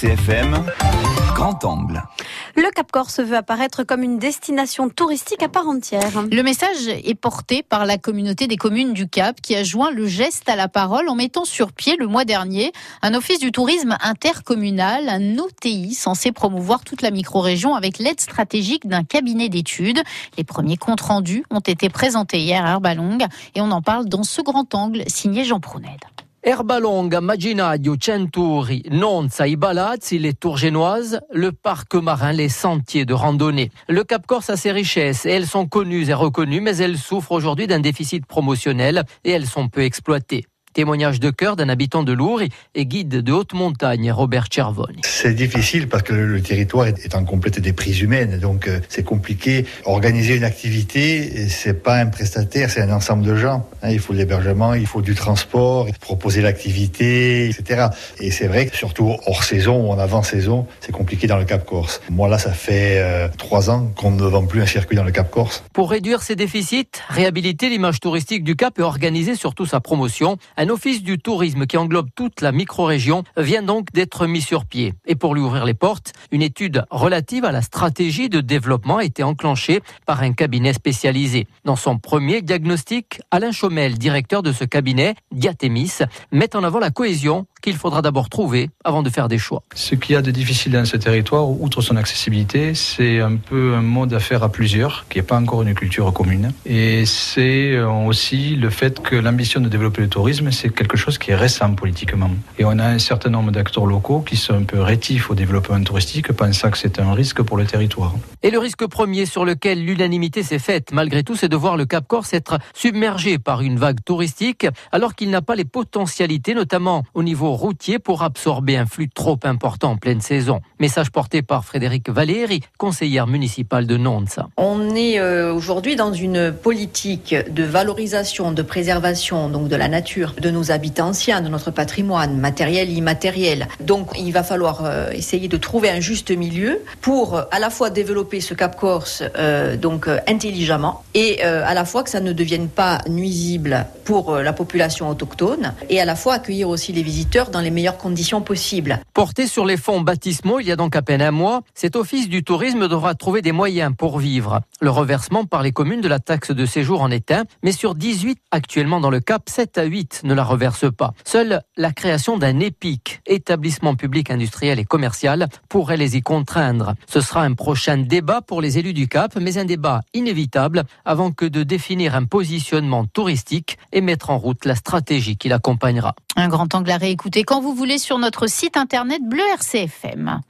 CFM, Grand Angle. Le Cap Corse veut apparaître comme une destination touristique à part entière. Le message est porté par la communauté des communes du Cap qui a joint le geste à la parole en mettant sur pied le mois dernier un office du tourisme intercommunal, un OTI censé promouvoir toute la micro-région avec l'aide stratégique d'un cabinet d'études. Les premiers comptes rendus ont été présentés hier à Herbalong et on en parle dans ce grand angle signé Jean Prounet. Herbalonga, Maginadio, Centuri, Nonza, i Balazzi, les tours génoises, le parc marin, les sentiers de randonnée. Le Cap Corse a ses richesses et elles sont connues et reconnues, mais elles souffrent aujourd'hui d'un déficit promotionnel et elles sont peu exploitées. Témoignage de cœur d'un habitant de Lourdes et guide de haute montagne, Robert Cervoni. C'est difficile parce que le, territoire est en complète déprise humaine, donc euh, c'est compliqué. Organiser une activité, c'est pas un prestataire, c'est un ensemble de gens. Hein. il faut de l'hébergement, il faut du transport, proposer l'activité, etc. Et c'est vrai que surtout hors saison ou en avant-saison, c'est compliqué dans le Cap Corse. Moi là, ça fait euh, trois ans qu'on ne vend plus un circuit dans le Cap Corse. Pour réduire ces déficits, réhabiliter l'image touristique du Cap et organiser surtout sa promotion, un office du tourisme qui englobe toute la micro-région vient donc d'être mis sur pied. Et pour lui ouvrir les portes, une étude relative à la stratégie de développement a été enclenchée par un cabinet spécialisé. Dans son premier diagnostic, Alain Chaumel, directeur de ce cabinet, Diatémis, met en avant la cohésion qu'il faudra d'abord trouver avant de faire des choix. Ce qu'il y a de difficile dans ce territoire, outre son accessibilité, c'est un peu un mode d'affaires à plusieurs, qui n'est pas encore une culture commune. Et c'est euh, aussi le fait que l'ambition de développer le tourisme, c'est quelque chose qui est récent politiquement. Et on a un certain nombre d'acteurs locaux qui sont un peu rétifs au développement touristique, pensant que c'est un risque pour le territoire. Et le risque premier sur lequel l'unanimité s'est faite, malgré tout, c'est de voir le Cap Corse être submergé par une vague touristique, alors qu'il n'a pas les potentialités, notamment au niveau routier pour absorber un flux trop important en pleine saison. Message porté par Frédéric Valéry, conseillère municipale de Nonza. On est euh, aujourd'hui dans une politique de valorisation, de préservation donc de la nature, de nos habitants anciens, de notre patrimoine matériel immatériel. Donc il va falloir euh, essayer de trouver un juste milieu pour à la fois développer ce Cap Corse euh, donc intelligemment et à la fois que ça ne devienne pas nuisible pour la population autochtone et à la fois accueillir aussi les visiteurs dans les meilleures conditions possibles. Porté sur les fonds baptismaux il y a donc à peine un mois, cet office du tourisme devra trouver des moyens pour vivre. Le reversement par les communes de la taxe de séjour en est un, mais sur 18 actuellement dans le Cap, 7 à 8 ne la reversent pas. Seule la création d'un EPIC, établissement public industriel et commercial, pourrait les y contraindre. Ce sera un prochain débat pour les élus du Cap, mais un débat inévitable avant que de définir un positionnement touristique et mettre en route la stratégie qui l'accompagnera. Un grand angle à réécouter quand vous voulez sur notre site internet Bleu RCFM.